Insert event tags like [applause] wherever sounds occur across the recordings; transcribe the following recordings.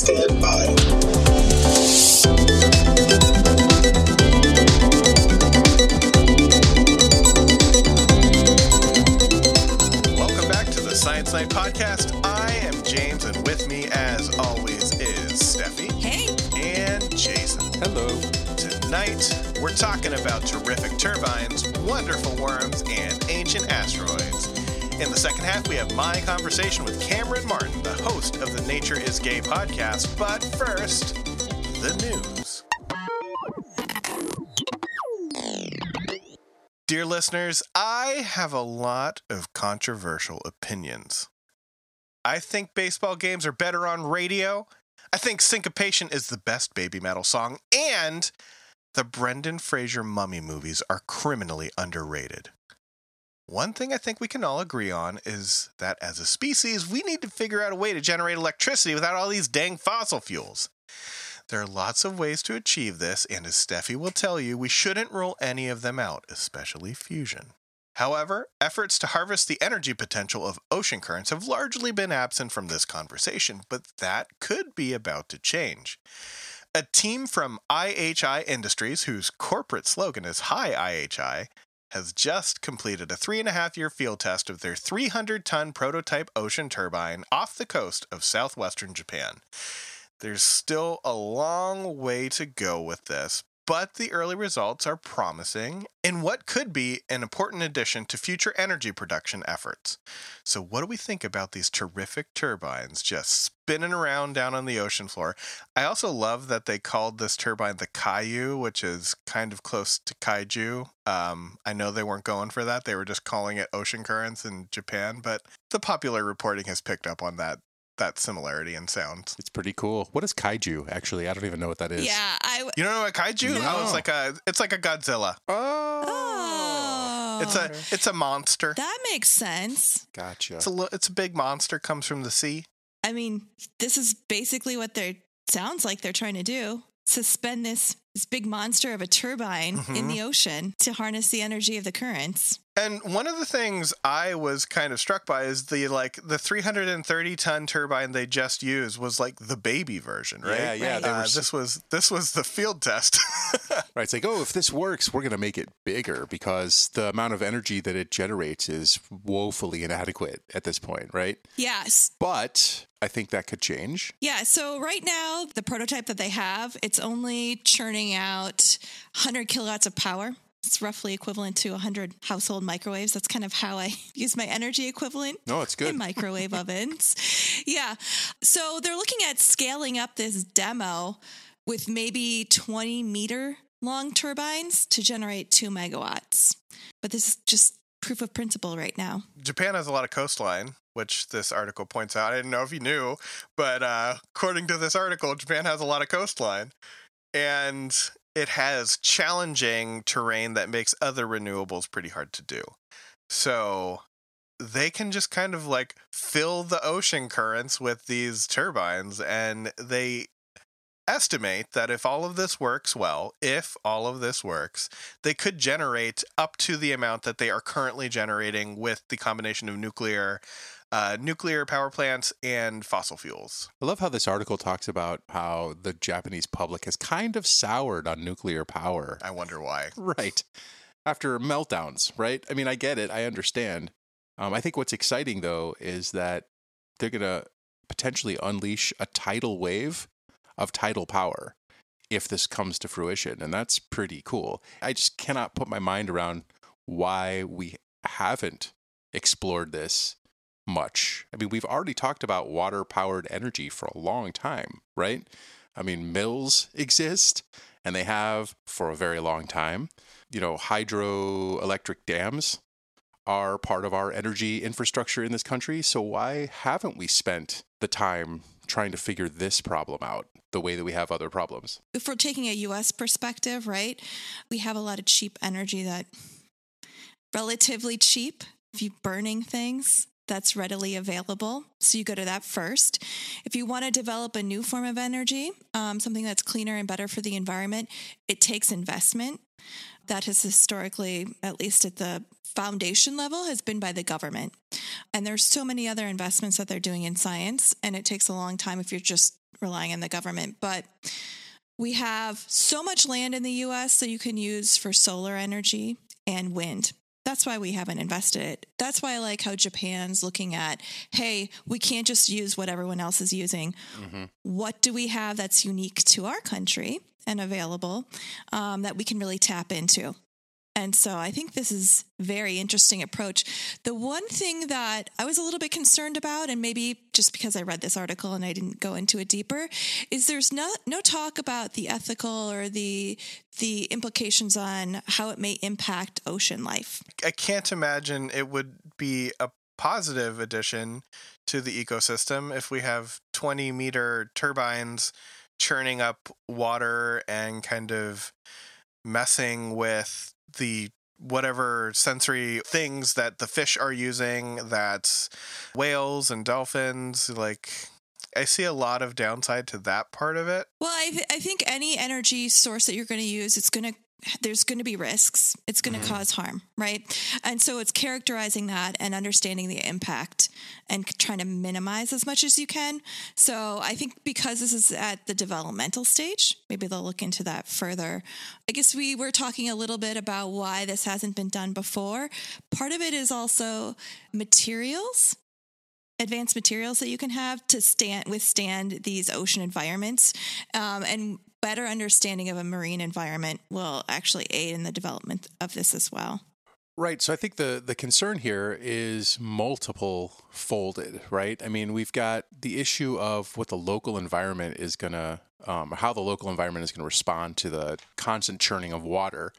stand by. Welcome back to the Science Night Podcast. I am James, and with me, as always, is Steffi Hey, and Jason. Hello. Tonight, we're talking about terrific turbines, wonderful worms, and ancient asteroids. In the second half, we have my conversation with Cameron Martin, the host of the Nature is Gay podcast. But first, the news. Dear listeners, I have a lot of controversial opinions. I think baseball games are better on radio. I think Syncopation is the best Babymetal song, and the Brendan Fraser mummy movies are criminally underrated. One thing I think we can all agree on is that as a species, we need to figure out a way to generate electricity without all these dang fossil fuels. There are lots of ways to achieve this, and as Steffi will tell you, we shouldn't rule any of them out, especially fusion. However, efforts to harvest the energy potential of ocean currents have largely been absent from this conversation, but that could be about to change. A team from IHI Industries, whose corporate slogan is Hi IHI, has just completed a three and a half year field test of their 300 ton prototype ocean turbine off the coast of southwestern Japan. There's still a long way to go with this, but the early results are promising in what could be an important addition to future energy production efforts. So, what do we think about these terrific turbines just spinning around down on the ocean floor? I also love that they called this turbine the Kairyu, which is kind of close to Kaiju. Um, I know they weren't going for that, they were just calling it ocean currents in Japan, but the popular reporting has picked up on that. That similarity in sound. It's pretty cool. What is kaiju? Actually, I don't even know what that is. yeah, I. You don't know what kaiju? No. Oh, it's like a it's like a Godzilla. Oh. Oh, It's a it's a monster. that makes sense. Gotcha. It's a li- it's a big monster. Comes from the sea. I mean, this is basically what they're sounds like they're trying to do: suspend this this big monster of a turbine in Mhm. the ocean to harness the energy of the currents. And one of the things I was kind of struck by is the like the 330 ton turbine they just used was like the baby version, right? Yeah, yeah. Right. They were Uh, s- this was this was the field test. [laughs] right. It's like, oh, if this works, we're going to make it bigger because the amount of energy that it generates is woefully inadequate at this point, right? Yes. But I think that could change. Yeah, so right now, the prototype that they have, it's only churning out 100 kilowatts of power. It's roughly equivalent to 100 household microwaves. That's kind of how I [laughs] use my energy equivalent No, it's good. in microwave ovens. [laughs] Yeah. So they're looking at scaling up this demo with maybe 20 meter long turbines to generate two megawatts. But this is just proof of principle right now. Japan has a lot of coastline, which this article points out. I didn't know if you knew, but uh, according to this article, Japan has a lot of coastline, and it has challenging terrain that makes other renewables pretty hard to do. So they can just kind of like fill the ocean currents with these turbines, and they estimate that if all of this works well, if all of this works, they could generate up to the amount that they are currently generating with the combination of nuclear uh, nuclear power plants and fossil fuels. I love how this article talks about how the Japanese public has kind of soured on nuclear power. I wonder why. [laughs] Right. After meltdowns, right? I mean, I get it. I understand. Um, I think what's exciting, though, is that they're going to potentially unleash a tidal wave of tidal power if this comes to fruition. And that's pretty cool. I just cannot put my mind around why we haven't explored this much. I mean, we've already talked about water powered energy for a long time, right? I mean, mills exist and they have for a very long time. You know, hydroelectric dams are part of our energy infrastructure in this country. So why haven't we spent the time trying to figure this problem out the way that we have other problems? if we're taking a US perspective, right, we have a lot of cheap energy that relatively cheap if you're burning things that's readily available. So you go to that first. If you want to develop a new form of energy, um, something that's cleaner and better for the environment, it takes investment. That has historically, at least at the foundation level, has been by the government. And there's so many other investments that they're doing in science, and it takes a long time if you're just relying on the government. But we have so much land in the US that you can use for solar energy and wind. That's why we haven't invested it. That's why I like how Japan's looking at, hey, we can't just use what everyone else is using. Mm-hmm. What do we have that's unique to our country and available um, that we can really tap into? And so I think this is very interesting approach. The one thing that I was a little bit concerned about, and maybe just because I read this article and I didn't go into it deeper, is there's no no talk about the ethical or the the implications on how it may impact ocean life. I can't imagine it would be a positive addition to the ecosystem if we have 20 meter turbines churning up water and kind of messing with the whatever sensory things that the fish are using that whales and dolphins like i see a lot of downside to that part of it. Well, I, th- I think any energy source that you're going to use, it's going to there's going to be risks. It's going to cause harm, right? And so it's characterizing that and understanding the impact and trying to minimize as much as you can. So I think because this is at the developmental stage, maybe they'll look into that further. I guess we were talking a little bit about why this hasn't been done before. Part of it is also materials advanced materials that you can have to stand withstand these ocean environments um, and better understanding of a marine environment will actually aid in the development of this as well Right. So I think the the concern here is multiple folded, right? I mean, we've got the issue of what the local environment is going to, um, how the local environment is going to respond to the constant churning of water.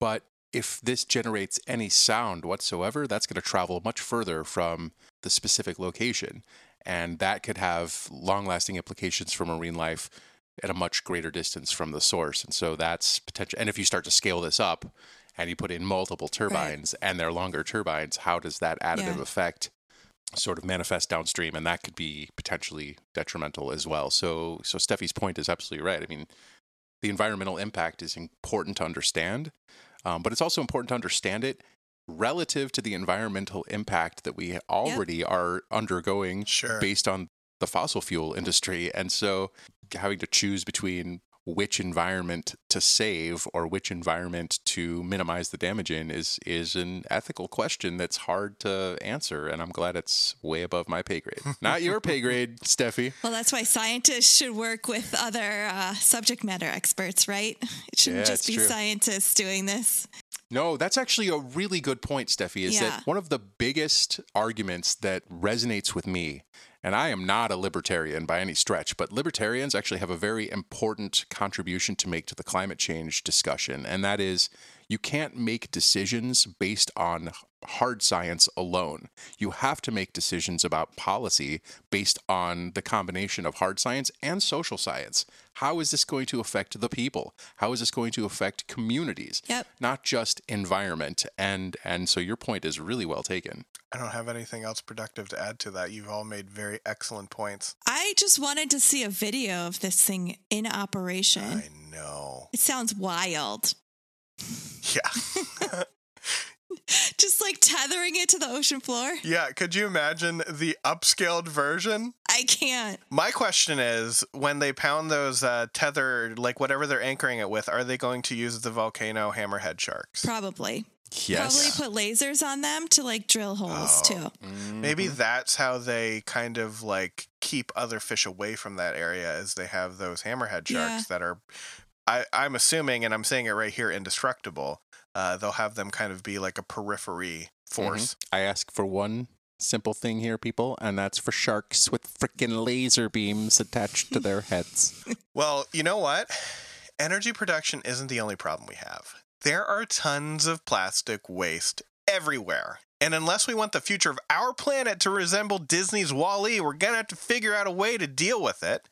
But if this generates any sound whatsoever, that's going to travel much further from the specific location. And that could have long lasting implications for marine life at a much greater distance from the source. And so that's potential. And if you start to scale this up, and you put in multiple turbines and they're longer turbines, how does that additive Yeah. effect sort of manifest downstream? And that could be potentially detrimental as well. So, so Steffi's point is absolutely right. I mean, the environmental impact is important to understand, um, but it's also important to understand it relative to the environmental impact that we already are undergoing Sure. based on the fossil fuel industry. And so having to choose between which environment to save or which environment to minimize the damage in is is an ethical question that's hard to answer and I'm glad it's way above my pay grade. [laughs] Not your pay grade, Steffi. well that's why scientists should work with other uh, subject matter experts right it shouldn't Yeah, just be true. scientists doing this No, that's actually a really good point, Steffi. Is Yeah. that one of the biggest arguments that resonates with me? And I am not a libertarian by any stretch, but libertarians actually have a very important contribution to make to the climate change discussion. And that is you can't make decisions based on hard science alone. You have to make decisions about policy based on the combination of hard science and social science. How is this going to affect the people? How is this going to affect communities? Yep. Not just environment. And and so your point is really well taken. i don't have anything else productive to add to that you've all made very excellent points i just wanted to see a video of this thing in operation i know it sounds wild yeah [laughs] just like tethering it to the ocean floor yeah could you imagine the upscaled version i can't My question is when they pound those uh, tether, like whatever they're anchoring it with, are they going to use the volcano hammerhead sharks? probably Yes. Probably put lasers on them to like drill holes Oh. too. Maybe that's how they kind of like keep other fish away from that area, as they have those hammerhead sharks Yeah. that are, I, I'm assuming, and I'm saying it right here, indestructible. Uh, they'll have them kind of be like a periphery force. I ask for one simple thing here, people, and that's for sharks with freaking laser beams attached to their heads. [laughs] Well, you know what? Energy production isn't the only problem we have. There are tons of plastic waste everywhere. And unless we want the future of our planet to resemble Disney's Wall-E, we're going to have to figure out a way to deal with it.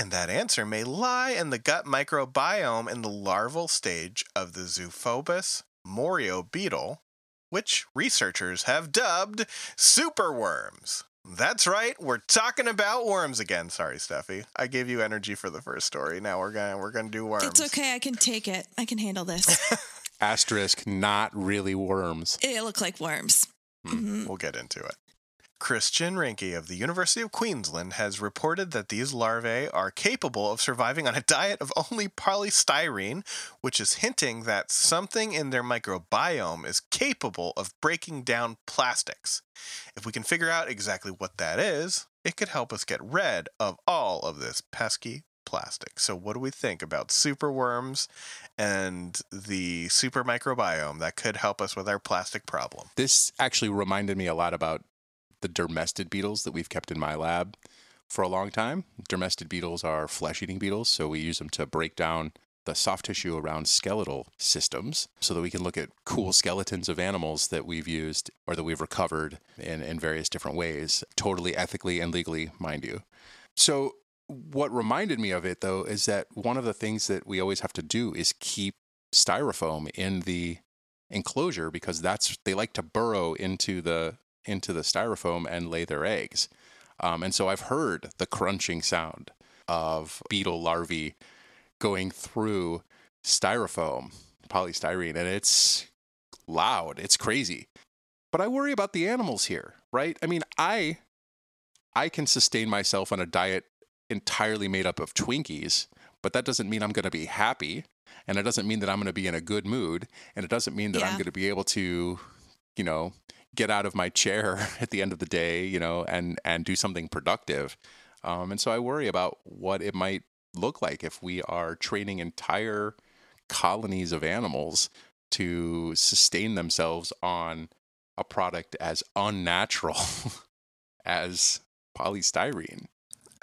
And that answer may lie in the gut microbiome in the larval stage of the Zophobas morio beetle, which researchers have dubbed superworms. That's right, we're talking about worms again. Sorry, Steffi. I gave you energy for the first story. Now we're gonna we're gonna do worms. It's okay. I can take it. I can handle this. [laughs] Asterisk, not really worms. it look like worms. Mhm. We'll get into it. Christian Rinke of the University of Queensland has reported that these larvae are capable of surviving on a diet of only polystyrene, which is hinting that something in their microbiome is capable of breaking down plastics. If we can figure out exactly what that is, it could help us get rid of all of this pesky plastic. So, what do we think about superworms and the super microbiome that could help us with our plastic problem? This actually reminded me a lot about the dermestid beetles that we've kept in my lab for a long time. Dermestid beetles are flesh eating beetles, so we use them to break down the soft tissue around skeletal systems so that we can look at cool skeletons of animals that we've used or that we've recovered in, in various different ways, totally ethically and legally, mind you. So, what reminded me of it though is that one of the things that we always have to do is keep styrofoam in the enclosure because that's they like to burrow into the into the styrofoam and lay their eggs. Um, and so I've heard the crunching sound of beetle larvae going through styrofoam, polystyrene, and it's loud. It's crazy. But I worry about the animals here, right? I mean, I I can sustain myself on a diet entirely made up of Twinkies, but that doesn't mean I'm going to be happy, and it doesn't mean that I'm going to be in a good mood, and it doesn't mean that I'm going to be able to, you know, get out of my chair [laughs] at the end of the day, you know, and and do something productive. Um, and so I worry about what it might look like if we are training entire colonies of animals to sustain themselves on a product as unnatural [laughs] as polystyrene.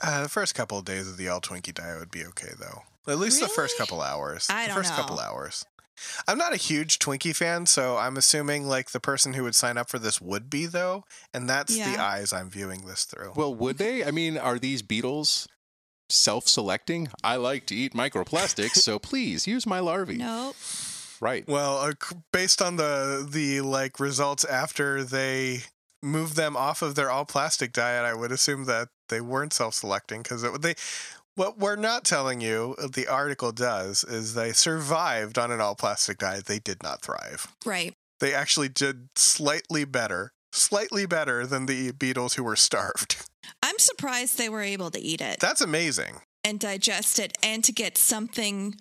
Uh, the first couple of days of the all Twinkie diet would be okay, though. At least the first couple hours. I the don't first couple hours. I'm not a huge Twinkie fan, so I'm assuming like the person who would sign up for this would be though, and that's the eyes I'm viewing this through. Well, would they? I mean, are these beetles self-selecting? I like to eat microplastics, so please use my larvae. Nope. Right. Well, uh, based on the the like results after they moved them off of their all plastic diet, I would assume that they weren't self-selecting because they. What we're not telling you, uh, the article does, is they survived on an all plastic diet. They did not thrive. Right. They actually did slightly better, slightly better than the beetles who were starved. [laughs] I'm surprised they were able to eat it That's amazing. and digest it and to get something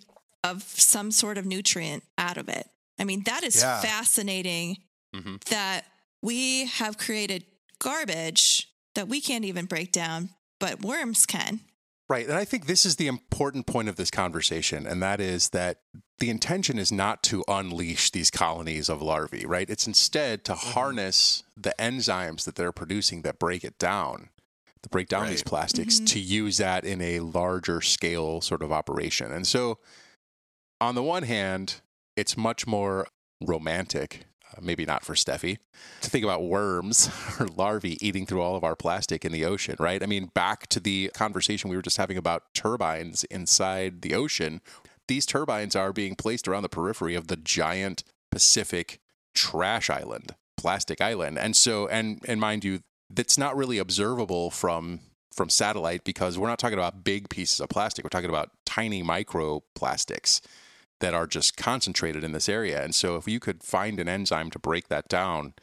of some sort of nutrient out of it. I mean, that is Yeah. fascinating Mhm. that we have created garbage that we can't even break down, but worms can. Right. And I think this is the important point of this conversation, and that is that the intention is not to unleash these colonies of larvae, right? It's instead to harness the enzymes that they're producing that break it down, that break down these Right. plastics, Mhm. to use that in a larger scale sort of operation. And so, on the one hand, it's much more romantic. Uh, maybe not for Steffi to think about worms [laughs] or larvae eating through all of our plastic in the ocean, right? I mean, back to the conversation we were just having about turbines inside the ocean. These turbines are being placed around the periphery of the giant Pacific trash island, plastic island. And so, and and mind you, that's not really observable from from satellite because we're not talking about big pieces of plastic. We're talking about tiny microplastics that are just concentrated in this area. And so if you could find an enzyme to break that down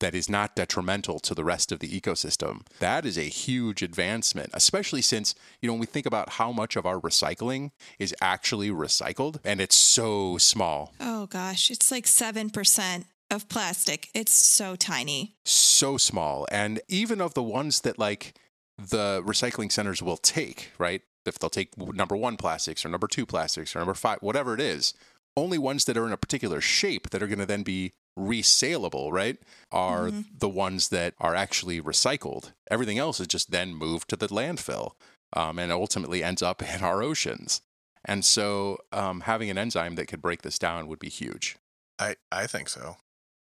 that is not detrimental to the rest of the ecosystem, that is a huge advancement, especially since, you know, when we think about how much of our recycling is actually recycled and it's so small, Oh gosh, it's like 7% of plastic. It's so tiny. so small. And even of the ones that like the recycling centers will take, right? If they'll take number one plastics or number two plastics or number five, whatever it is, only ones that are in a particular shape that are going to then be resaleable, right? Are Mhm. the ones that are actually recycled. Everything else is just then moved to the landfill um, and ultimately ends up [laughs] in our oceans. And so um, having an enzyme that could break this down would be huge. I, I think so.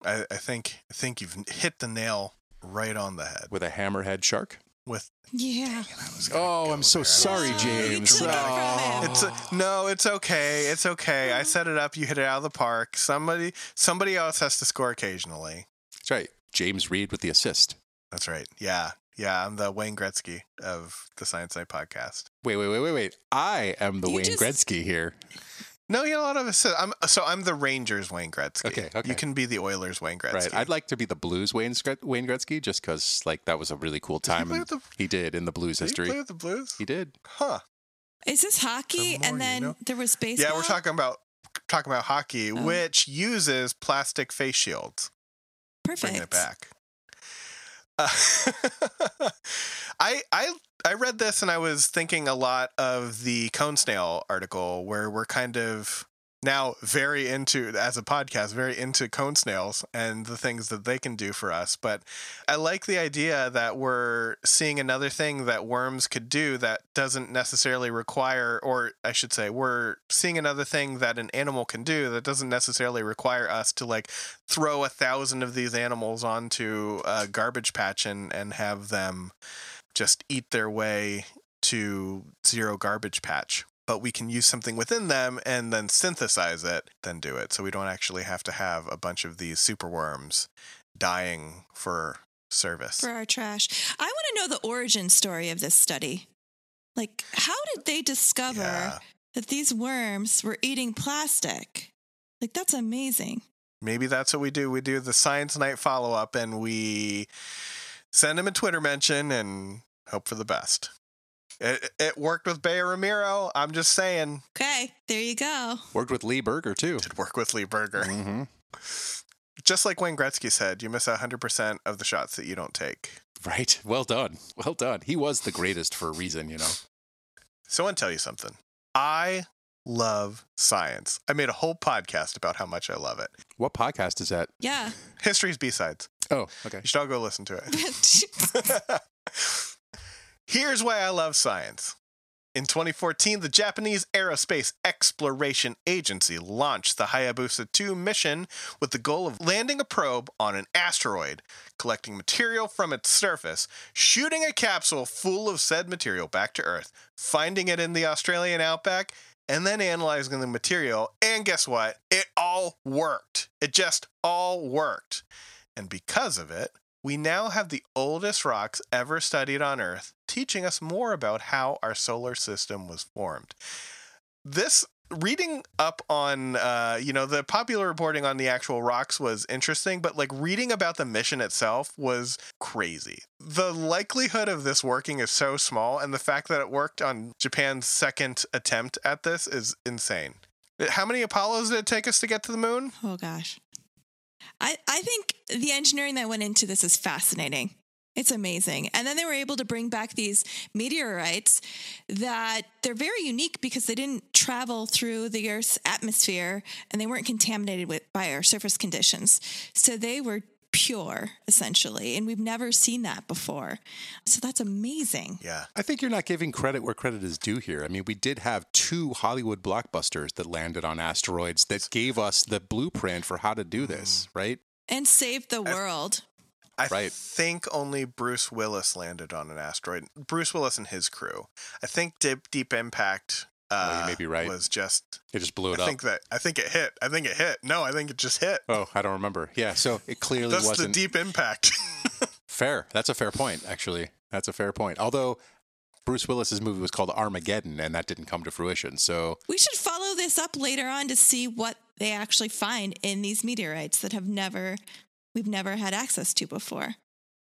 I, I think I think you've hit the nail right on the head With a hammerhead shark? With. Yeah. I Oh, I'm so there. Sorry, was- Oh, James. it Oh. It's a, no, it's okay. It's okay. I set it up. You hit it out of the park. Somebody somebody else has to score occasionally. That's right. James Reed with the assist. That's right. Yeah, yeah. I'm the Wayne Gretzky of the Science Night podcast. Wait, wait, wait, wait, wait. I am the You Wayne just- Gretzky here. No, you had a lot of assist. Uh, I'm so I'm the Rangers Wayne Gretzky. Okay, okay. You can be the Oilers Wayne Gretzky. Right. I'd like to be the Blues Wayne, Wayne Gretzky just because like that was a really cool Did he time. play with the- he did in the Blues Did he history. play with the Blues? He did. Huh. Is this hockey? The more And you then know. there was baseball. Yeah, we're talking about talking about hockey, Oh. which uses plastic face shields. Perfect. Bringing it back. [laughs] I I I read this and I was thinking a lot of the cone snail article where we're kind of now very into as a podcast very into cone snails and the things that they can do for us but i like the idea that we're seeing another thing that worms could do that doesn't necessarily require or i should say we're seeing another thing that an animal can do that doesn't necessarily require us to like throw a thousand of these animals onto a garbage patch and and have them just eat their way to zero garbage patch but we can use something within them and then synthesize it, then do it. So we don't actually have to have a bunch of these superworms dying for service. for our trash. I want to know the origin story of this study. Like, how did they discover Yeah. that these worms were eating plastic? Like, that's amazing. Maybe that's what we do. We do the science night follow up and we send them a Twitter mention and hope for the best. It, it worked with Bea Ramiro. I'm just saying. Okay, there you go. Worked with Lee Berger too. Did work with Lee Berger. Mm-hmm. Just like Wayne Gretzky said, you miss 100% of the shots that you don't take. Right. Well done. Well done. He was the greatest for a reason, you know. So I want to tell you something. I love science. I made a whole podcast about how much I love it. What podcast is that? Yeah. History's B-sides. Oh, okay. You should all go listen to it. [laughs] [laughs] [laughs] Here's why I love science. In 2014, the Japanese Aerospace Exploration Agency launched the Hayabusa 2 mission with the goal of landing a probe on an asteroid, collecting material from its surface, shooting a capsule full of said material back to Earth, finding it in the Australian outback, and then analyzing the material. And guess what? It all worked. It just all worked. And because of it, we now have the oldest rocks ever studied on Earth, teaching us more about how our solar system was formed. This reading up on uh, you know the popular reporting on the actual rocks was interesting but like reading about the mission itself was crazy the likelihood of this working is so small and the fact that it worked on japan's second attempt at this is insane how many apollos did it take us to get to the moon Oh gosh. I, I think the engineering that went into this is fascinating. It's amazing. And then they were able to bring back these meteorites that they're very unique because they didn't travel through the Earth's atmosphere and they weren't contaminated with by our surface conditions. So they were pure essentially, and we've never seen that before. So that's amazing. yeah I think you're not giving credit where credit is due here. I mean, we did have two Hollywood blockbusters that landed on asteroids that gave us the blueprint for how to do mm. this, right? And save the world. I Right. think only Bruce Willis landed on an asteroid. Bruce Willis and his crew. I think Deep, Deep Impact uh, Oh, you may be right. was just. It just blew it I up. think that I think it hit. I think it hit. No, I think it just hit. Oh, I don't remember. Yeah, so it clearly That's wasn't Deep Impact. [laughs] fair. That's a fair point, actually. That's a fair point. Although Bruce Willis's movie was called Armageddon, and that didn't come to fruition. So We should follow this up later on to see what they actually find in these meteorites that have never we've never had access to before.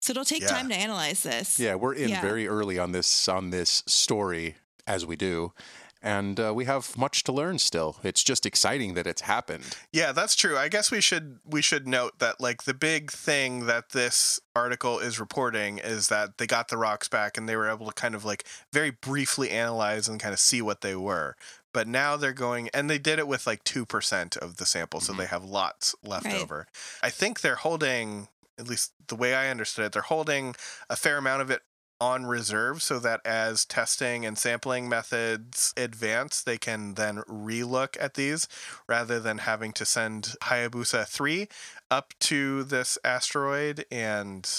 So it'll take Yeah. time to analyze this. yeah, we're in Yeah. very early on this on this story as we do, and uh, we have much to learn still. It's just exciting that it's happened. yeah, that's true. I guess we should we should note that like the big thing that this article is reporting is that they got the rocks back and they were able to kind of like very briefly analyze and kind of see what they were. But now they're going and they did it with like 2% of the sample, so Mhm. they have lots left Right. over. I think they're holding at least the way I understood it, they're holding a fair amount of it on reserve so that as testing and sampling methods advance, they can then relook at these rather than having to send Hayabusa 3 up to this asteroid and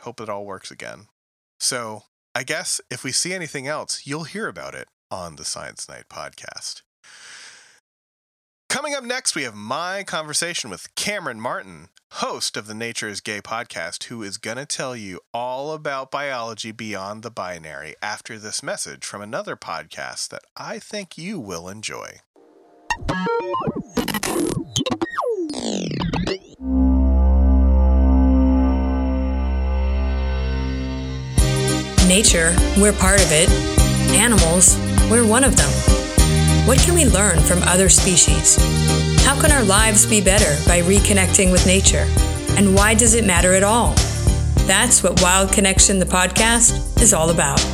hope it all works again. So, I guess if we see anything else, you'll hear about it on the Science Night podcast. Coming up next, we have my conversation with Cameron Martin, host of the Nature is Gay podcast, who is going to tell you all about biology beyond the binary after this message from another podcast that I think you will enjoy. Nature, we're part of it. Animals, we're one of them. What can we learn from other species? How can our lives be better by reconnecting with nature? And why does it matter at all? That's what Wild Connection, the podcast, is all about.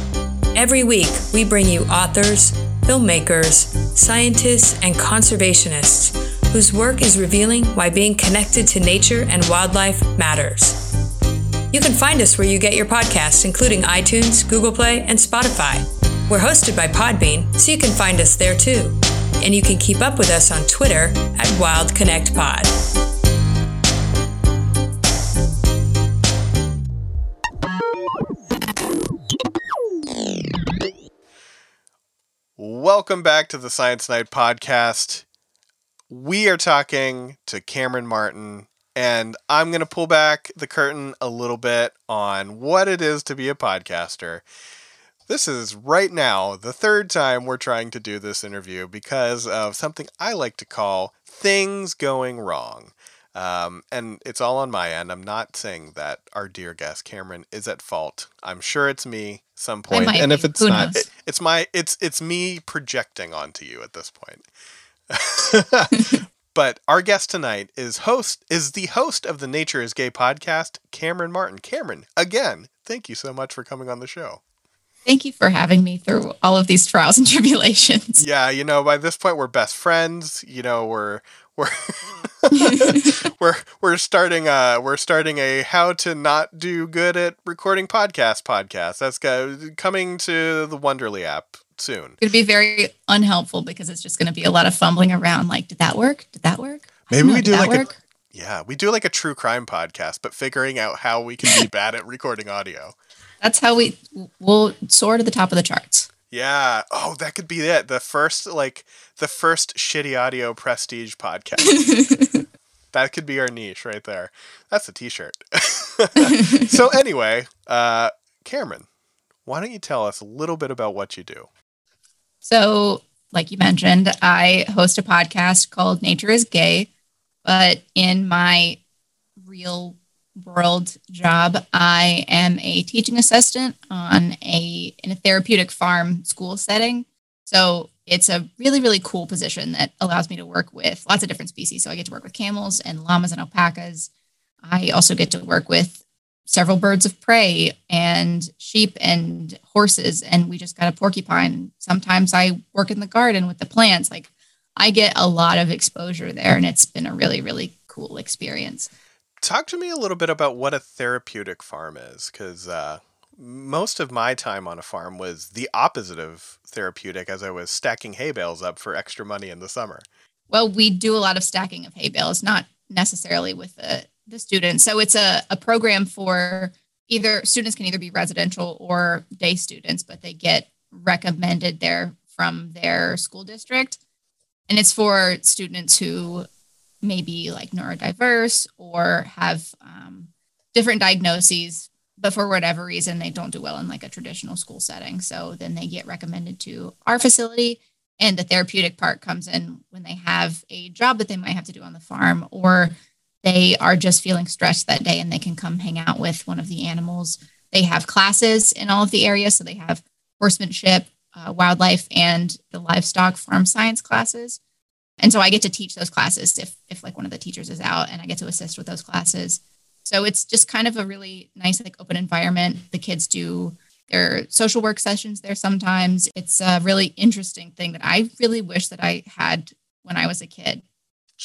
Every week, we bring you authors, filmmakers, scientists, and conservationists whose work is revealing why being connected to nature and wildlife matters. You can find us where you get your podcasts, including iTunes, Google Play, and Spotify. We're hosted by Podbean, so you can find us there too. And you can keep up with us on Twitter at Wild Connect Pod. Welcome back to the Science Night podcast. We are talking to Cameron Martin, and I'm going to pull back the curtain a little bit on what it is to be a podcaster. This is right now the third time we're trying to do this interview because of something I like to call things going wrong. Um, and it's all on my end. I'm not saying that our dear guest Cameron is at fault. I'm sure it's me some point. And if it's Who not, it- it's my it's it's me projecting onto you at this point. [laughs] but our guest tonight is host is the host of the Nature is Gay podcast, Cameron Martin. Cameron, again, thank you so much for coming on the show. Thank you for having me through all of these trials and [laughs] tribulations. Yeah, you know, by this point we're best friends. You know, we're we're [laughs] we're we're starting a we're starting a how to not do good at recording podcast podcast. That's go- coming to the Wondery app soon. It'd be very unhelpful because it's just going to be a lot of fumbling around. Like, did that work? Did that work? I Maybe know, we do like a yeah, we do like a true crime podcast, but figuring out how we can be bad at recording audio. That's how we will soar to the top of the charts. Yeah. Oh, that could be it. The first like the first shitty audio prestige podcast. [laughs] that could be our niche right there. That's a t-shirt. [laughs] so anyway, uh Cameron, why don't you tell us a little bit about what you do? So, like you mentioned, I host a podcast called Nature is Gay, but in my real world job, I am a teaching assistant on a in a therapeutic farm school setting. So, it's a really really cool position that allows me to work with lots of different species. So, I get to work with camels and llamas and alpacas. I also get to work with several birds of prey and sheep and horses and we just got a porcupine sometimes i work in the garden with the plants like i get a lot of exposure there and it's been a really really cool experience Talk to me a little bit about what a therapeutic farm is cuz uh most of my time on a farm was the opposite of therapeutic as I was stacking hay bales up for extra money in the summer. well we do a lot of stacking of hay bales not necessarily with the, the students so it's a, a program for either students can either be residential or day students but they get recommended there from their school district and it's for students who may be like neurodiverse or have um, different diagnoses but for whatever reason they don't do well in like a traditional school setting. So then they get recommended to our facility and the therapeutic part comes in when they have a job that they might have to do on the farm or they are just feeling stressed that day and they can come hang out with one of the animals. They have classes in all of the areas. So they have horsemanship uh, wildlife and the livestock farm science classes and so i get to teach those classes if if like one of the teachers is out and i get to assist with those classes. So it's just kind of a really nice like open environment. The kids do their social work sessions there sometimes. It's a really interesting thing that i really wish that i had when i was a kid.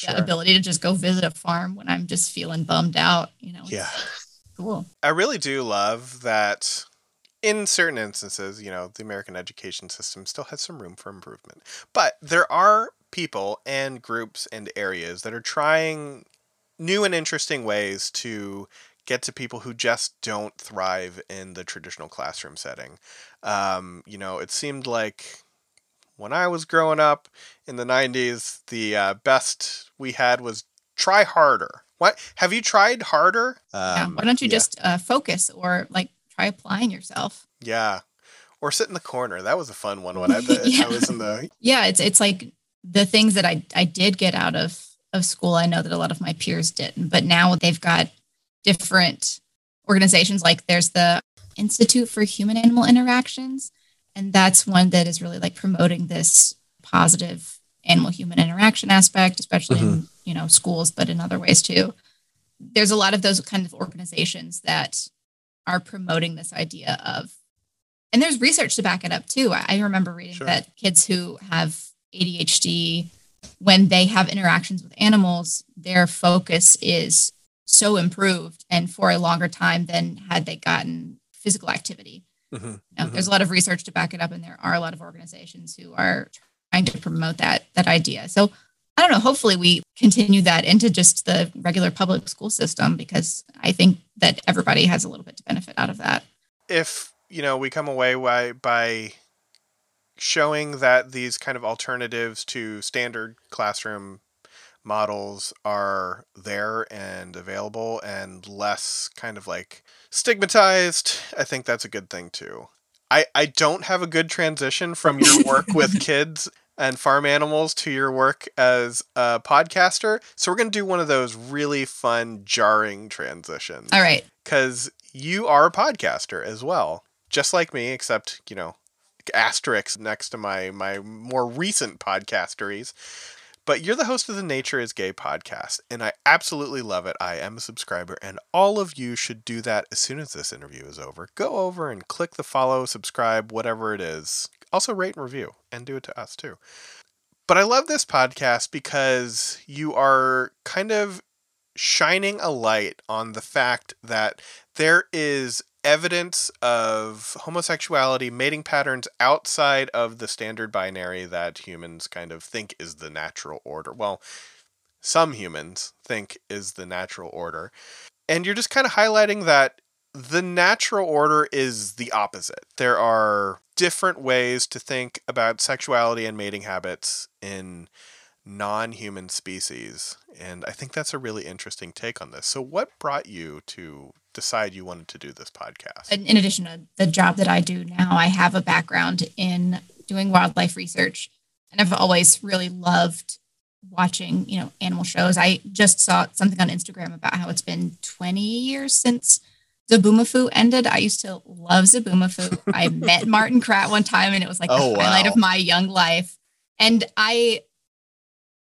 The ability to just go visit a farm when i'm just feeling bummed out you know Yeah. cool. I really do love that in certain instances, you know, the American education system still has some room for improvement. But there are people and groups and areas that are trying new and interesting ways to get to people who just don't thrive in the traditional classroom setting. Um, you know, it seemed like when I was growing up in the 90s, the uh, best we had was try harder. What have you tried harder? yeah. Um, why don't you yeah. just uh, focus or like try applying yourself Yeah. Or sit in the corner. That was a fun one when I, [laughs] Yeah. I was in the [laughs] yeah it's it's like the things that I, I did get out of, of school, I know that a lot of my peers didn't, but now they've got different organizations. Like there's the Institute for Human Animal Interactions, and that's one that is really like promoting this positive animal human interaction aspect, especially in mm-hmm. you know schools, but in other ways too. There's a lot of those kind of organizations that are promoting this idea of and there's research to back it up too. I I remember reading Sure. that kids who have ADHD, when they have interactions with animals, their focus is so improved and for a longer time than had they gotten physical activity. Mhm, You know, mhm. There's a lot of research to back it up, and there are a lot of organizations who are trying to promote that that idea. So I don't know. Hopefully, we continue that into just the regular public school system because I think that everybody has a little bit to benefit out of that. if you know we come away by, by showing that these kind of alternatives to standard classroom models are there and available and less kind of like stigmatized i think that's a good thing too i i don't have a good transition from your [laughs] work with kids and farm animals to your work as a podcaster so we're going to do one of those really fun jarring transitions All right. because you are a podcaster as well, just like me, except you know, asterisks next to my my more recent podcasteries. But you're the host of the Nature is Gay podcast, and I absolutely love it. I am a subscriber, and all of you should do that as soon as this interview is over. Go over and click the follow, subscribe, whatever it is. Also, rate and review, and do it to us too. But I love this podcast because you are kind of shining a light on the fact that there is evidence of homosexuality, mating patterns outside of the standard binary that humans kind of think is the natural order. Well, some humans think is the natural order. And you're just kind of highlighting that the natural order is the opposite. There are different ways to think about sexuality and mating habits in non human species. And I think that's a really interesting take on this. So, what brought you to decide you wanted to do this podcast? in addition to the job that I do now, I have a background in doing wildlife research, and I've always really loved watching, you know, animal shows. I just saw something on Instagram about how it's been 20 years since Zoboomafoo ended. I used to love Zoboomafoo. [laughs] I met Martin Kratt one time, and it was like Oh, the highlight of my young life. And I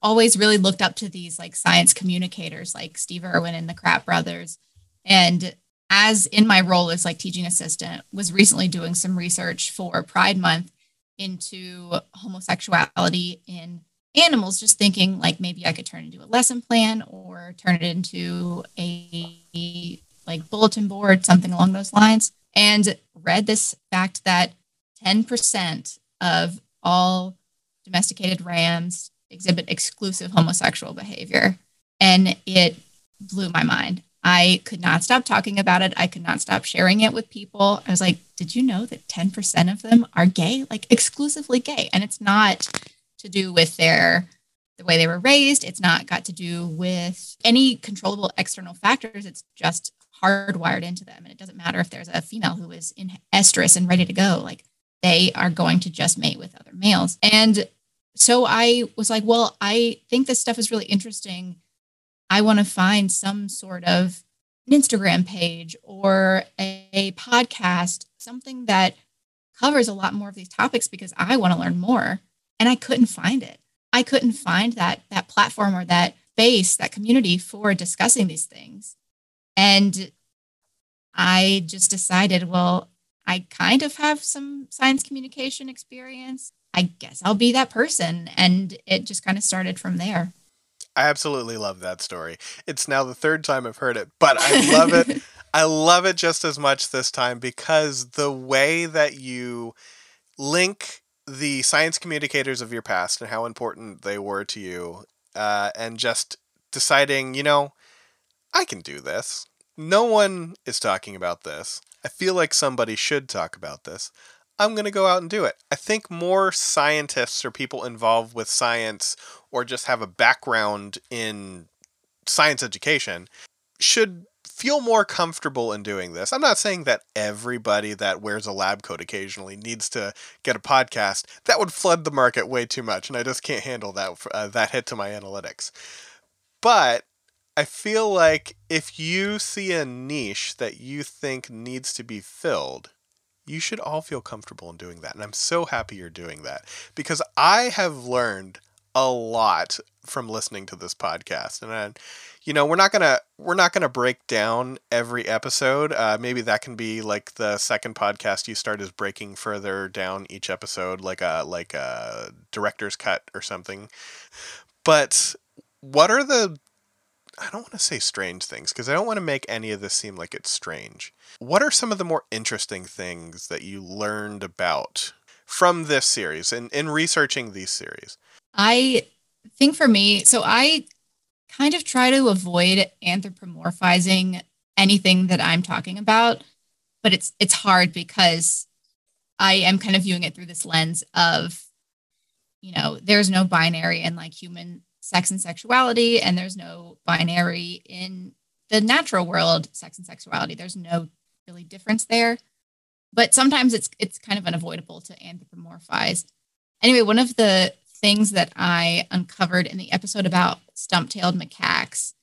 always really looked up to these like science communicators like Steve Irwin and the Kratt brothers. And as in my role as like teaching assistant, was recently doing some research for Pride Month into homosexuality in animals, just thinking like maybe I could turn into a lesson plan or turn it into a like bulletin board, something along those lines. And read this fact that 10% of all domesticated rams exhibit exclusive homosexual behavior. And it blew my mind. I could not stop talking about it. I could not stop sharing it with people. I was like, did you know that 10% of them are gay? Like exclusively gay. And it's not to do with their the way they were raised. It's not got to do with any controllable external factors. It's just hardwired into them. And it doesn't matter if there's a female who is in estrus and ready to go. Like they are going to just mate with other males. And so I was like, well, I think this stuff is really interesting. I want to find some sort of an Instagram page or a, a podcast, something that covers a lot more of these topics because I want to learn more. And I couldn't find it. I couldn't find that that platform or that base, that community for discussing these things. And I just decided, well, I kind of have some science communication experience. I guess I'll be that person. And it just kind of started from there. I absolutely love that story. It's now the third time I've heard it, but I love it. [laughs] I love it just as much this time because the way that you link the science communicators of your past and how important they were to you, uh, and just deciding, you know, I can do this. No one is talking about this. I feel like somebody should talk about this. I'm going to go out and do it. I think more scientists or people involved with science or just have a background in science education should feel more comfortable in doing this. I'm not saying that everybody that wears a lab coat occasionally needs to get a podcast. That would flood the market way too much, and I just can't handle that uh, that hit to my analytics. But I feel like if you see a niche that you think needs to be filled, you should all feel comfortable in doing that. And I'm so happy you're doing that because I have learned a lot from listening to this podcast. And I, you know, we're not gonna we're not gonna break down every episode. Uh, maybe that can be like the second podcast you start is breaking further down each episode, like a like a director's cut or something. But what are the I don't want to say strange things because I don't want to make any of this seem like it's strange. What are some of the more interesting things that you learned about from this series and in researching these series? I think for me, so I kind of try to avoid anthropomorphizing anything that I'm talking about, but it's it's hard because I am kind of viewing it through this lens of, you know, there's no binary and like human sex and sexuality, and there's no binary in the natural world, sex and sexuality. There's no really difference there. But sometimes it's it's kind of unavoidable to anthropomorphize. Anyway, one of the things that I uncovered in the episode about stump-tailed macaques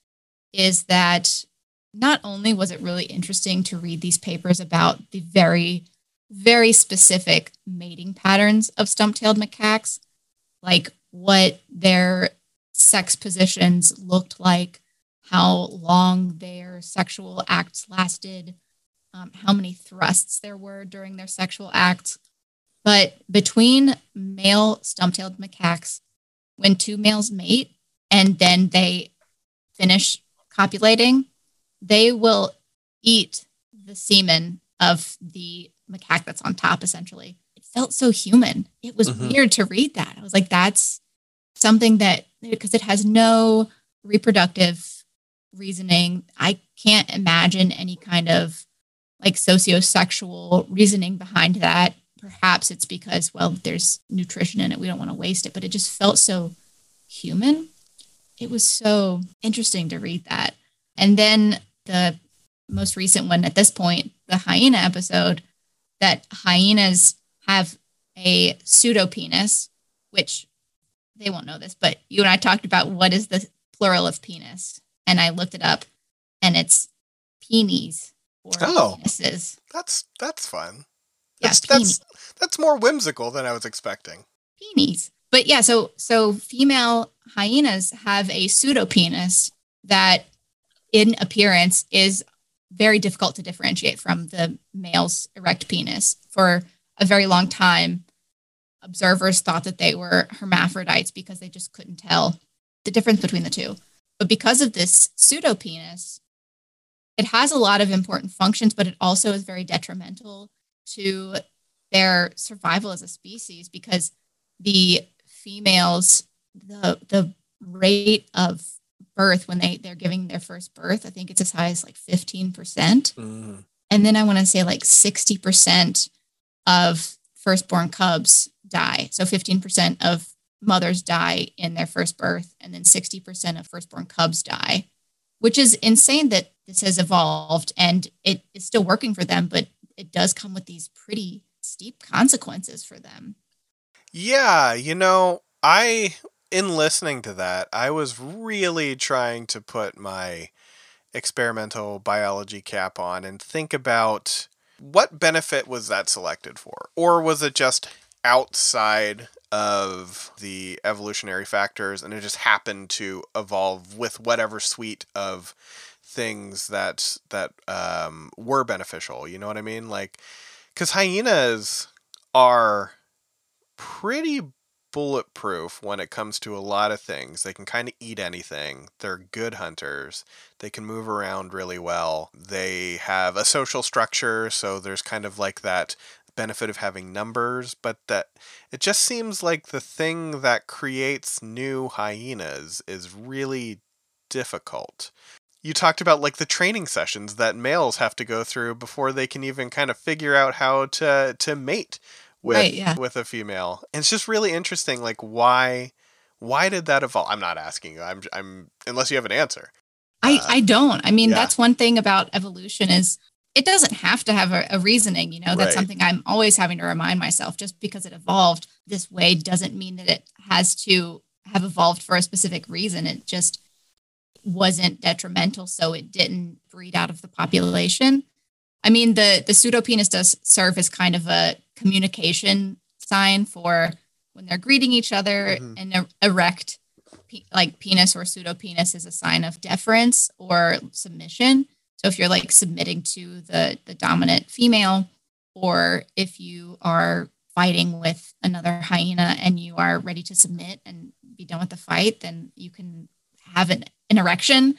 is that not only was it really interesting to read these papers about the very very specific mating patterns of stump-tailed macaques, like what their sex positions looked like, how long their sexual acts lasted, um, how many thrusts there were during their sexual acts. But between male stump tailed macaques, when two males mate and then they finish copulating, they will eat the semen of the macaque that's on top, essentially. It felt so human. It was mm-hmm. weird to read that. I was like, that's something that, because it has no reproductive reasoning, I can't imagine any kind of like sociosexual reasoning behind that. Perhaps it's because, well, there's nutrition in it. We don't want to waste it, but it just felt so human. It was so interesting to read that. And then the most recent one at this point, the hyena episode, that hyenas have a pseudopenis, which they won't know this, but you and I talked about what is the plural of penis. And I looked it up and it's peenies or oh, penises. That's that's fun. Yeah, that's, that's that's more whimsical than I was expecting. Peenies. But yeah, so so female hyenas have a pseudopenis that in appearance is very difficult to differentiate from the male's erect penis. For a very long time, observers thought that they were hermaphrodites because they just couldn't tell the difference between the two. But because of this pseudopenis, it has a lot of important functions, but it also is very detrimental to their survival as a species because the females, the the rate of birth when they they're giving their first birth, I think it's as high as like 15%. Mm. And then I want to say like 60% of firstborn cubs die. So 15% of mothers die in their first birth, and then 60% of firstborn cubs die which is insane that this has evolved and it is still working for them, but it does come with these pretty steep consequences for them. Yeah, you know, I in listening to that, I was really trying to put my experimental biology cap on and think about what benefit was that selected for? Or was it just outside of the evolutionary factors and it just happened to evolve with whatever suite of things that that um, were beneficial you know what i mean like because hyenas are pretty bulletproof when it comes to a lot of things. They can kind of eat anything. They're good hunters. They can move around really well. They have a social structure so there's kind of like that benefit of having numbers, but that it just seems like the thing that creates new hyenas is really difficult. You talked about like the training sessions that males have to go through before they can even kind of figure out how to to mate with right, yeah. with a female. And it's just really interesting like why why did that evolve? I'm not asking you. I'm I'm unless you have an answer. I, Uh, I don't. I mean, yeah. that's one thing about evolution is it doesn't have to have a, a reasoning. You know, that's Right. something I'm always having to remind myself. Just because it evolved this way doesn't mean that it has to have evolved for a specific reason. It just wasn't detrimental, so it didn't breed out of the population. I mean, the the pseudopenis does serve as kind of a communication sign for when they're greeting each other Mhm. and er- erect pe- like penis or pseudo penis is a sign of deference or submission. So if you're like submitting to the the dominant female, or if you are fighting with another hyena and you are ready to submit and be done with the fight, then you can have an, an erection.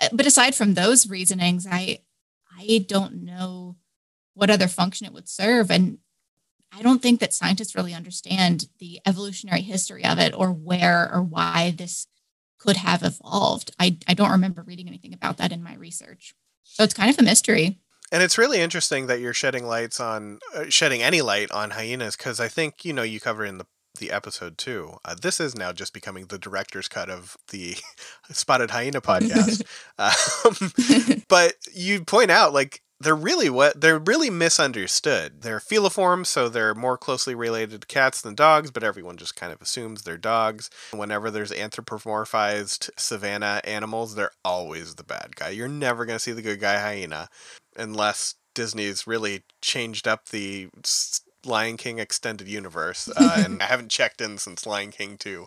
Uh, But aside from those reasonings, I I don't know what other function it would serve. And I don't think that scientists really understand the evolutionary history of it or where or why this could have evolved. I, I don't remember reading anything about that in my research. So it's kind of a mystery. And it's really interesting that you're shedding lights on uh, shedding any light on hyenas because I think you know you cover in the the episode too. Uh, this is now just becoming the director's cut of the [laughs] Spotted Hyena podcast. [laughs] um, but you point out like they're really what they're really misunderstood. They're feliform, so they're more closely related to cats than dogs, but everyone just kind of assumes they're dogs. Whenever there's anthropomorphized savanna animals, they're always the bad guy. You're never going to see the good guy hyena unless Disney's really changed up the Lion King extended universe. Uh, [laughs] and I haven't checked in since Lion King 2.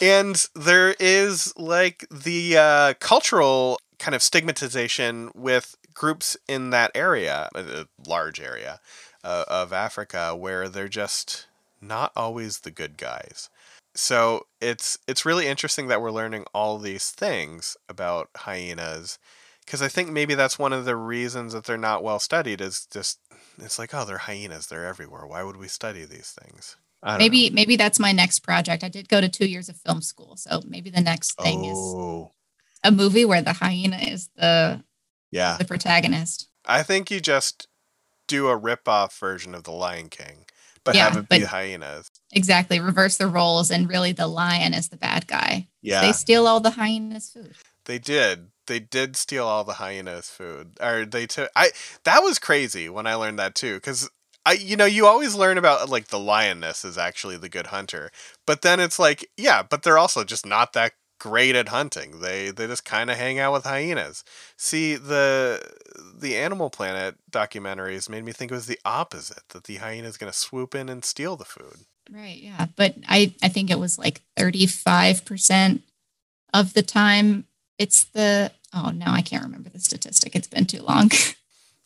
And there is like the uh, cultural kind of stigmatization with groups in that area, a a large area uh, of Africa, where they're just not always the good guys. So it's it's really interesting that we're learning all these things about hyenas because I think maybe that's one of the reasons that they're not well studied is just it's like oh they're hyenas they're everywhere why would we study these things I don't Maybe know. maybe that's my next project. I did go to two years of film school, so maybe the next thing is oh a movie where the hyena is the yeah the protagonist. I think you just do a rip-off version of the Lion King but Yeah, have it be hyenas Exactly, reverse the roles, and really the lion is the bad guy. yeah They steal all the hyena's food. They did. They did steal all the hyenas' food. Or they took. I that was crazy when I learned that too. Because I, you know, you always learn about like the lioness is actually the good hunter, but then it's like, yeah, but they're also just not that great at hunting. They they just kind of hang out with hyenas. See the the Animal Planet documentaries made me think it was the opposite. That the hyena is going to swoop in and steal the food. Right. Yeah. But I, I think it was like 35% of the time it's the, oh, no, I can't remember the statistic. It's been too long.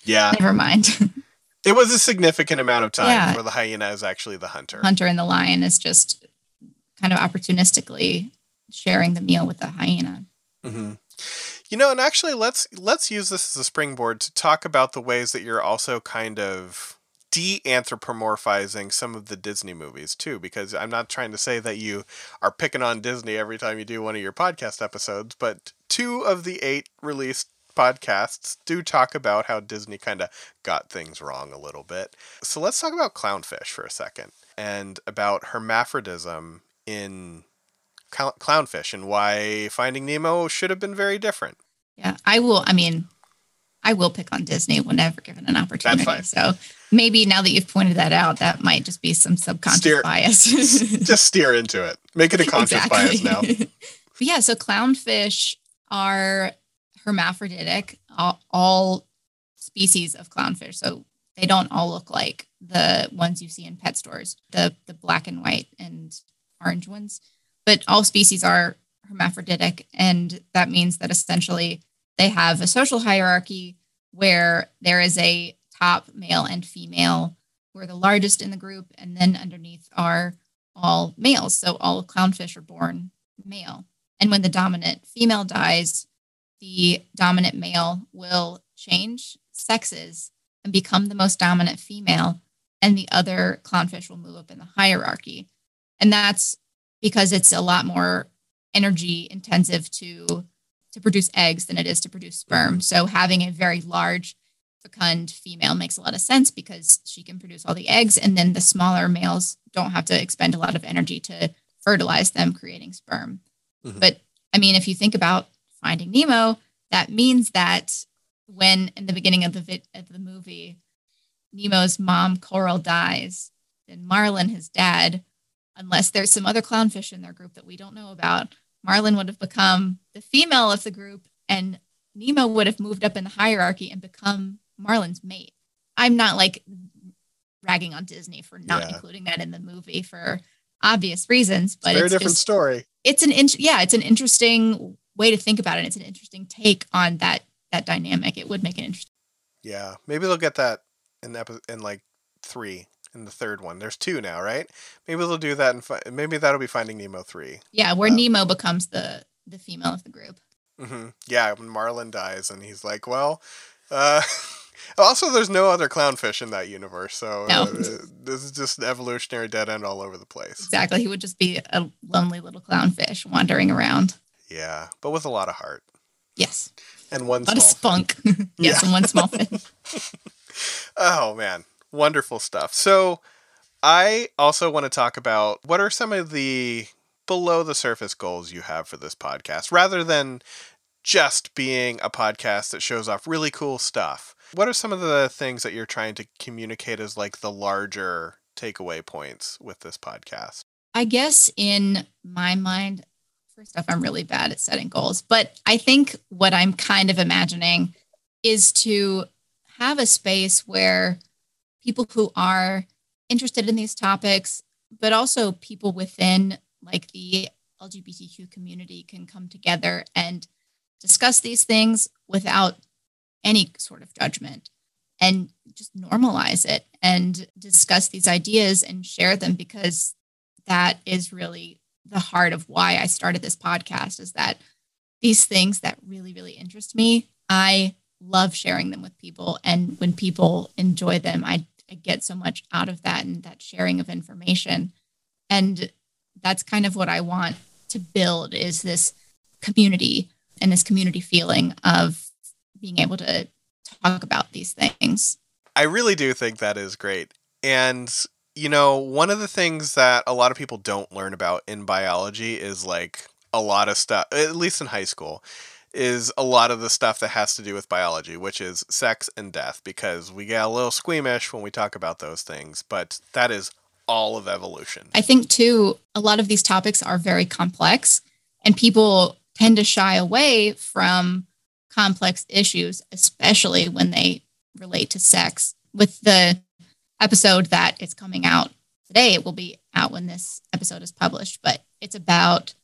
Yeah, [laughs] Never mind. it was a significant amount of time Yeah. where the hyena is actually the hunter. Hunter and the lion is just kind of opportunistically sharing the meal with the hyena. hmm You know, and actually, let's let's use this as a springboard to talk about the ways that you're also kind of de-anthropomorphizing some of the Disney movies too. Because I'm not trying to say that you are picking on Disney every time you do one of your podcast episodes, but two of the eight released podcasts do talk about how Disney kind of got things wrong a little bit. So let's talk about clownfish for a second and about hermaphrodism in clown- clownfish and why Finding Nemo should have been very different. Yeah. I will, I mean, I will pick on Disney whenever given an opportunity. So maybe now that you've pointed that out, that might just be some subconscious Steer- bias. [laughs] Just steer into it. Make it a conscious bias now. [laughs] yeah, so clownfish are hermaphroditic, all, all species of clownfish. So they don't all look like the ones you see in pet stores, the the black and white and orange ones. But all species are hermaphroditic, and that means that essentially they have a social hierarchy where there is a top male and female who are the largest in the group, and then underneath are all males. So all clownfish are born male. And when the dominant female dies, the dominant male will change sexes and become the most dominant female, and the other clownfish will move up in the hierarchy. And that's because it's a lot more energy intensive to to produce eggs than it is to produce sperm. So having a very large fecund female makes a lot of sense because she can produce all the eggs and then the smaller males don't have to expend a lot of energy to fertilize them creating sperm. Mhm. But I mean if you think about Finding Nemo, that means that when in the beginning of the vid- of the movie, Nemo's mom Coral dies, then Marlin, his dad, unless there's some other clownfish in their group that we don't know about, Marlin would have become the female of the group, and Nemo would have moved up in the hierarchy and become Marlin's mate. I'm not like ragging on Disney for not Yeah. including that in the movie for obvious reasons, but it's Very it's different just- story. it's an yeah, it's an interesting way to think about it. It's an interesting take on that that dynamic. It would make it interesting. Yeah, maybe they'll get that in epi- in like three in the third one. There's two now, right? Maybe they'll do that and fi- maybe that'll be Finding Nemo three. Yeah, where Um, Nemo becomes the the female of the group. Mm-hmm. Yeah, when Marlin dies and he's like, well, uh, [laughs] also there's no other clownfish in that universe, so No. uh, this is just an evolutionary dead end all over the place. Exactly. He would just be a lonely little clownfish wandering around. Yeah, but with a lot of heart Yes. and one A lot of spunk. [laughs] [laughs] yes, and one small fin. Oh man, wonderful stuff. So, I also want to talk about what are some of the below the surface goals you have for this podcast rather than just being a podcast that shows off really cool stuff. What are some of the things that you're trying to communicate as like the larger takeaway points with this podcast? I guess in my mind, first off, I'm really bad at setting goals, but I think what I'm kind of imagining is to have a space where people who are interested in these topics, but also people within like the LGBTQ community can come together and discuss these things without any sort of judgment and just normalize it and discuss these ideas and share them because that is really the heart of why I started this podcast is that these things that really, really interest me, I love sharing them with people. And when people enjoy them, I, I get so much out of that and that sharing of information. And that's kind of what I want to build is this community and this community feeling of being able to talk about these things. I really do think that is great. And, you know, one of the things that a lot of people don't learn about in biology is like a lot of stuff, at least in high school, is a lot of the stuff that has to do with biology, which is sex and death, because we get a little squeamish when we talk about those things, but that is all of evolution. I think too, a lot of these topics are very complex, and people tend to shy away from complex issues, especially when they relate to sex. With the episode that is coming out today, it will be out when this episode is published, but it's about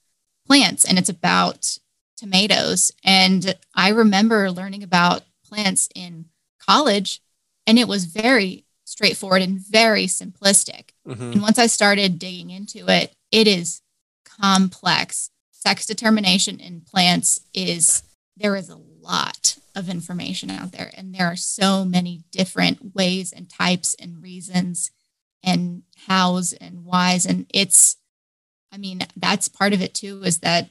plants and it's about tomatoes. And I remember learning about plants in college, and it was very straightforward and very simplistic. Mhm. And once I started digging into it, it is complex. Sex determination in plants is there is a lot of information out there, and there are so many different ways and types and reasons and hows and whys. And it's, I mean, that's part of it too, is that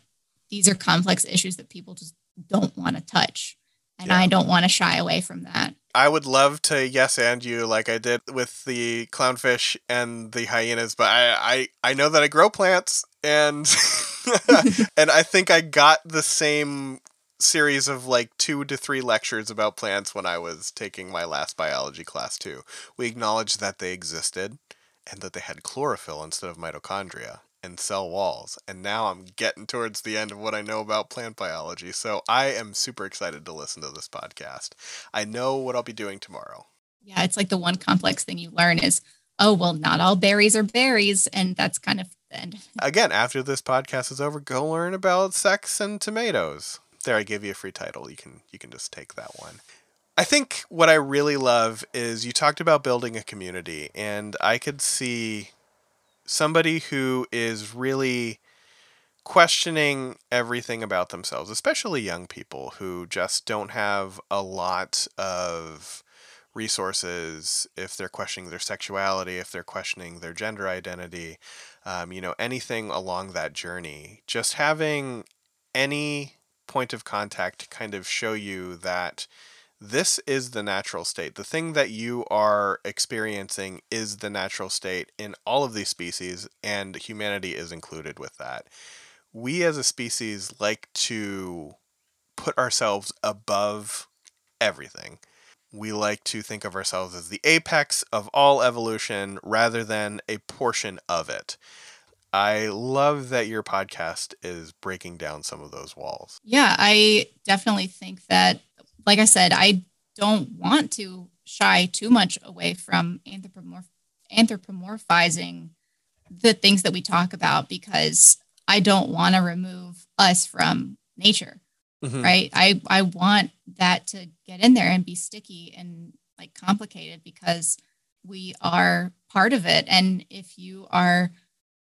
these are complex issues that people just don't want to touch. And Yeah. I don't want to shy away from that. I would love to yes and you like I did with the clownfish and the hyenas, but I I, I know that I grow plants and [laughs] [laughs] and I think I got the same series of like two to three lectures about plants when I was taking my last biology class too. We acknowledged that they existed and that they had chlorophyll instead of mitochondria and cell walls. And now I'm getting towards the end of what I know about plant biology. So I am super excited to listen to this podcast. I know what I'll be doing tomorrow. yeah, it's like the one complex thing you learn is, oh, well, not all berries are berries. And that's kind of the end. [laughs] Again, after this podcast is over, go learn about sex and tomatoes. There, I give you a free title. You can you can just take that one. I think what I really love is you talked about building a community, and I could see somebody who is really questioning everything about themselves, especially young people who just don't have a lot of resources if they're questioning their sexuality, if they're questioning their gender identity, um, you know, anything along that journey. Just having any point of contact to kind of show you that this is the natural state. The thing that you are experiencing is the natural state in all of these species, and humanity is included with that. We as a species like to put ourselves above everything. We like to think of ourselves as the apex of all evolution rather than a portion of it. I love that your podcast is breaking down some of those walls. Yeah, I definitely think that, like I said, I don't want to shy too much away from anthropomorph- anthropomorphizing the things that we talk about because I don't want to remove us from nature, Mhm. right? I I want that to get in there and be sticky and like complicated because we are part of it. And if you are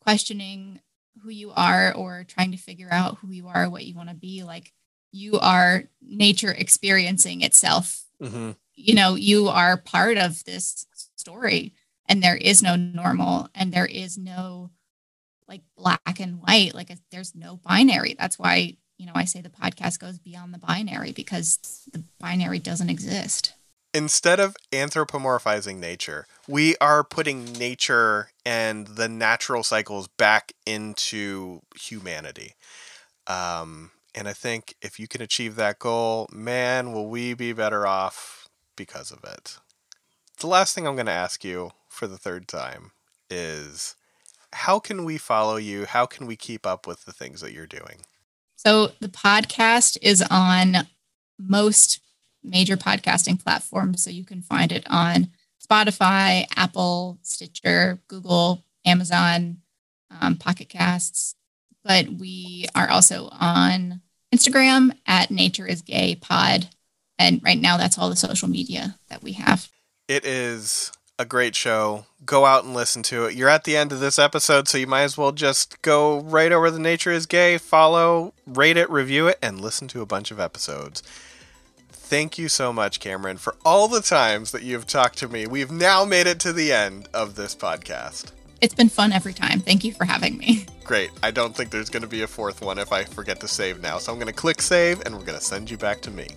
questioning who you are or trying to figure out who you are, what you want to be, like you are nature experiencing itself. Mhm. You know, you are part of this story, and there is no normal, and there is no like black and white. Like there's no binary. That's why, you know, I say the podcast goes beyond the binary because the binary doesn't exist. Instead of anthropomorphizing nature, we are putting nature and the natural cycles back into humanity. Um, and I think if you can achieve that goal, man, will we be better off because of it. The last thing I'm going to ask you for the third time is how can we follow you? How can we keep up with the things that you're doing? So the podcast is on most major podcasting platforms. So you can find it on Spotify, Apple, Stitcher, Google, Amazon, um, Pocket Casts. But we are also on Instagram at Nature is Gay Pod. And right now, that's all the social media that we have. It is a great show. Go out and listen to it. You're at the end of this episode, so you might as well just go right over the Nature is Gay, follow, rate it, review it, and listen to a bunch of episodes. Thank you so much, Cameron, for all the times that you've talked to me. We've now made it to the end of this podcast. It's been fun every time. Thank you for having me. [laughs] Great. I don't think there's going to be a fourth one if I forget to save now. So I'm going to click save and we're going to send you back to me.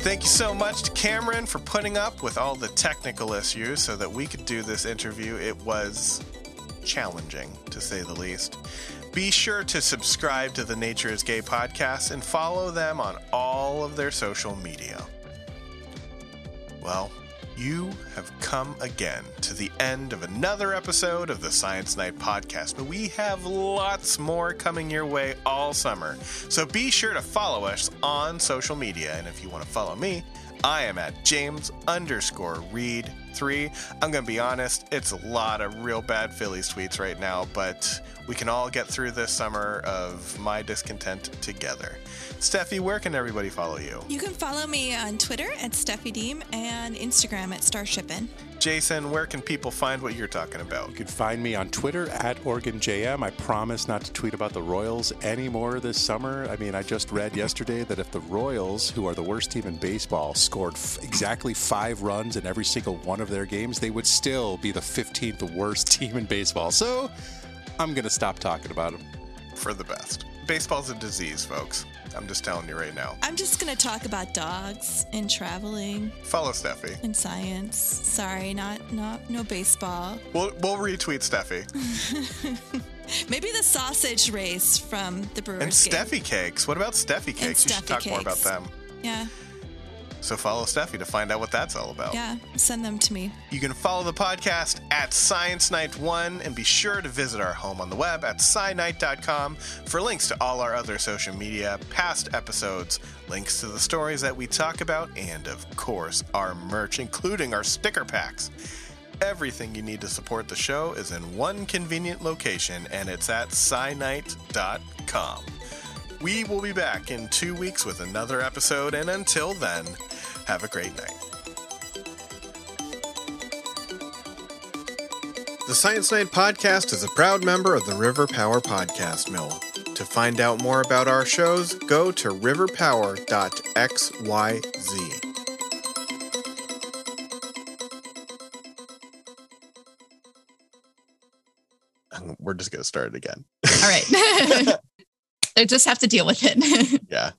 Thank you so much to Cameron for putting up with all the technical issues so that we could do this interview. It was challenging, to say the least. Be sure to subscribe to the Nature is Gay podcast and follow them on all of their social media. Well, you have come again to the end of another episode of the Science Night podcast, but we have lots more coming your way all summer. So be sure to follow us on social media. And if you want to follow me, I am at James underscore Reed three. I'm gonna be honest, it's a lot of real bad Phillies tweets right now, but we can all get through this summer of my discontent together. Steffi, where can everybody follow you? You can follow me on Twitter at Steffi Deem and Instagram at Starshippin. Jason, where can people find what you're talking about? You can find me on Twitter at OregonJM. I promise not to tweet about the Royals anymore this summer. I mean, I just read yesterday that if the Royals, who are the worst team in baseball, scored f- exactly five runs in every single one of their games, they would still be the 15th worst [laughs] team in baseball. So I'm going to stop talking about them. For the best. Baseball's a disease, folks. I'm just telling you right now. I'm just going to talk about dogs and traveling Follow Steffi. and science. Sorry, not not no baseball. We'll, we'll retweet Steffi. [laughs] Maybe the sausage race from the Brewers And game. Steffi Cakes. What about Steffi Cakes? you should Steffi talk more about them. Yeah, So follow Steffi to find out what that's all about. yeah. Send them to me. You can follow the podcast at Science Night One and be sure to visit our home on the web at scinight.com for links to all our other social media, past episodes, links to the stories that we talk about, and of course, our merch, including our sticker packs. Everything you need to support the show is in one convenient location, and it's at scinight.com. We will be back in two weeks with another episode, and until then, have a great night. The Science Night podcast is a proud member of the River Power Podcast Mill. To find out more about our shows, go to riverpower.xyz. We're just going to start it again. All right. [laughs] I just have to deal with it. [laughs] Yeah.